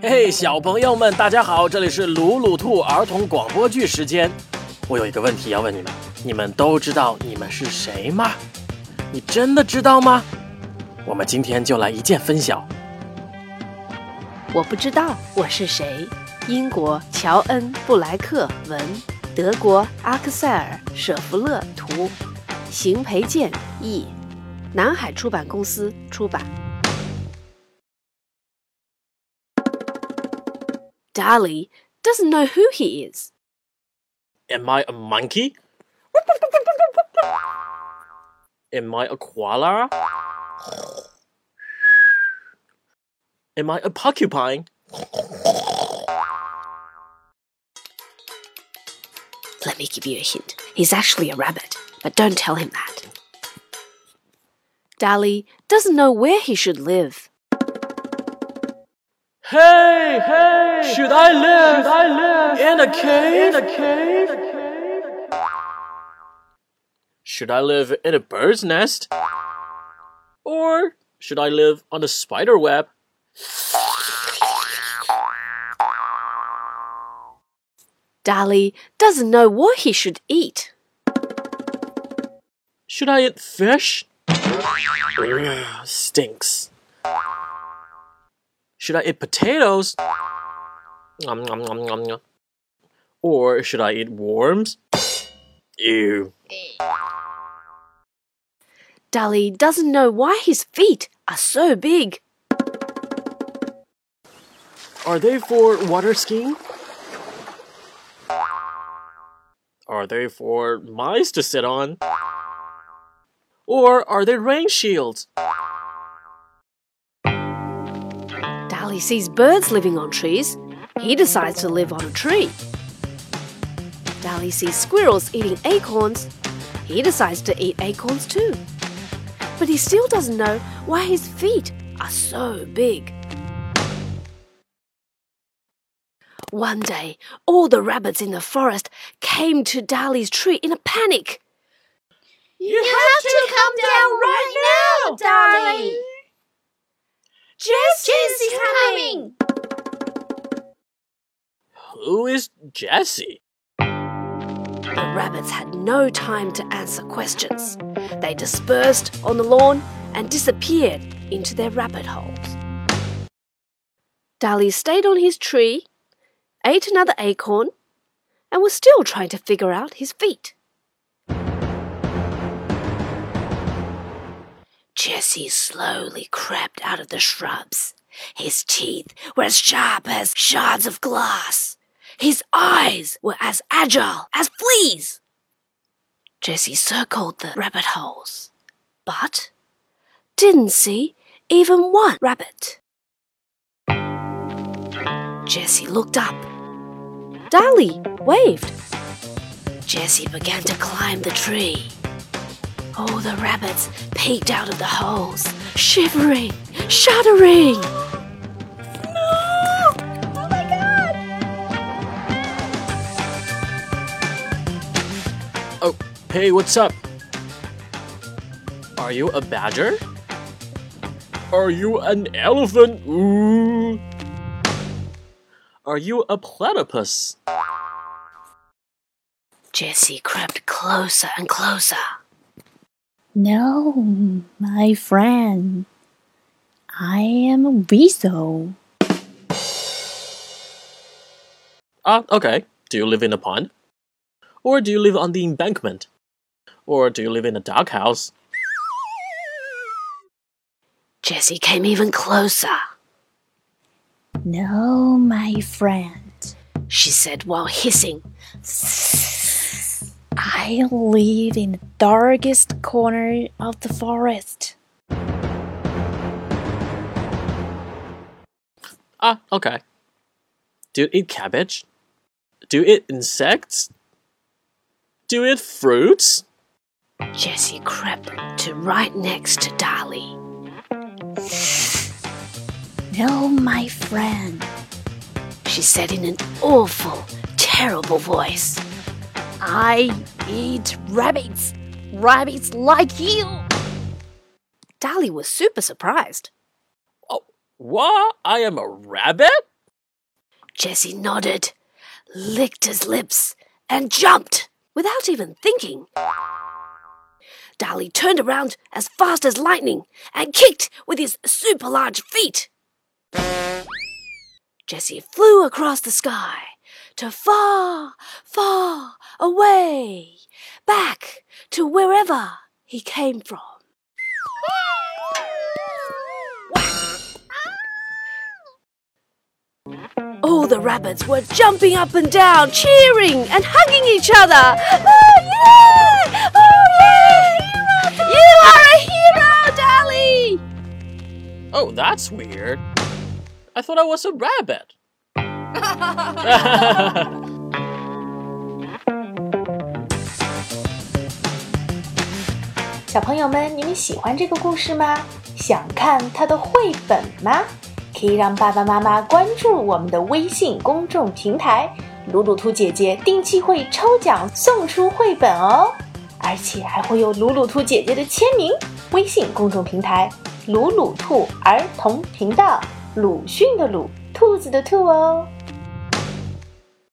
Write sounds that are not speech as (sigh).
嘿，小朋友们，大家好，这里是鲁鲁兔儿童广播剧时间。我有一个问题要问你们，你们都知道你们是谁吗？你真的知道吗？我们今天就来一键分晓。我不知道我是谁。英国乔恩·布莱克文，德国阿克塞尔·舍弗勒图，邢培建译，南海出版公司出版。Dolly doesn't know who he is. Am I a monkey? Am I a koala? Am I a porcupine? Let me give you a hint. He's actually a rabbit, but don't tell him that. Dali doesn't know where he should live. Hey, hey! Should I live? Should I live in a cave? In a cave? Should I live in a bird's nest? Or should I live on a spider web? Dali doesn't know what he should eat. Should I eat fish? Ugh, stinks. Should I eat potatoes? Nom, nom, nom, nom, nom. Or should I eat worms? Ew. Dolly doesn't know why his feet are so big. Are they for water skiing? Are they for mice to sit on? Or are they rain shields? Dolly sees birds living on trees. He decides to live on a tree. Dali sees squirrels eating acorns. He decides to eat acorns too. But he still doesn't know why his feet are so big. One day, all the rabbits in the forest came to Dali's tree in a panic. You, have, to come down right now, darling. Jessie's coming. Who is Jessie? The rabbits had no time to answer questions. They dispersed on the lawn and disappeared into their rabbit holes. Dali stayed on his tree, ate another acorn, and was still trying to figure out his feet. Jesse slowly crept out of the shrubs. His teeth were as sharp as shards of glass. His eyes were as agile as fleas. Jesse circled the rabbit holes, but didn't see even one rabbit. Jesse looked up. Dolly waved. Jesse began to climb the tree. All the rabbits peeked out of the holes, shivering, shuddering. No! Oh my god! Oh, hey, what's up? Are you a badger? Are you an elephant? Ooh. Are you a platypus? Jesse crept closer and closer. No, my friend. I am a weasel. Ah, okay. Do you live in a pond? Or do you live on the embankment? Or do you live in a doghouse? Jesse came even closer. No, my friend. She said while hissing. I live in the darkest corner of the forest. Ah, okay. Do you eat cabbage? Do eat insects? Do eat fruits? Jesse crept to right next to Dolly. No, my friend. She said in an awful, terrible voice. I eat rabbits. Rabbits like you. Dolly was super surprised. Oh, What? I am a rabbit? Jesse nodded, licked his lips, and jumped without even thinking. Dolly turned around as fast as lightning and kicked with his super large feet. Jesse flew across the sky to far, far away, back to wherever he came from. All the rabbits were jumping up and down, cheering and hugging each other. Oh, yeah! Oh, yeah! You are a hero, Dolly! Oh, that's weird. I thought I was a rabbit. (laughs) (laughs) 小朋友们，你们喜欢这个故事吗？想看它的绘本吗？可以让爸爸妈妈关注我们的微信公众平台“鲁鲁兔姐姐”，定期会抽奖送出绘本哦，而且还会有鲁鲁兔姐姐的签名。微信公众平台“鲁鲁兔儿童频道”，鲁迅的鲁，兔子的兔哦。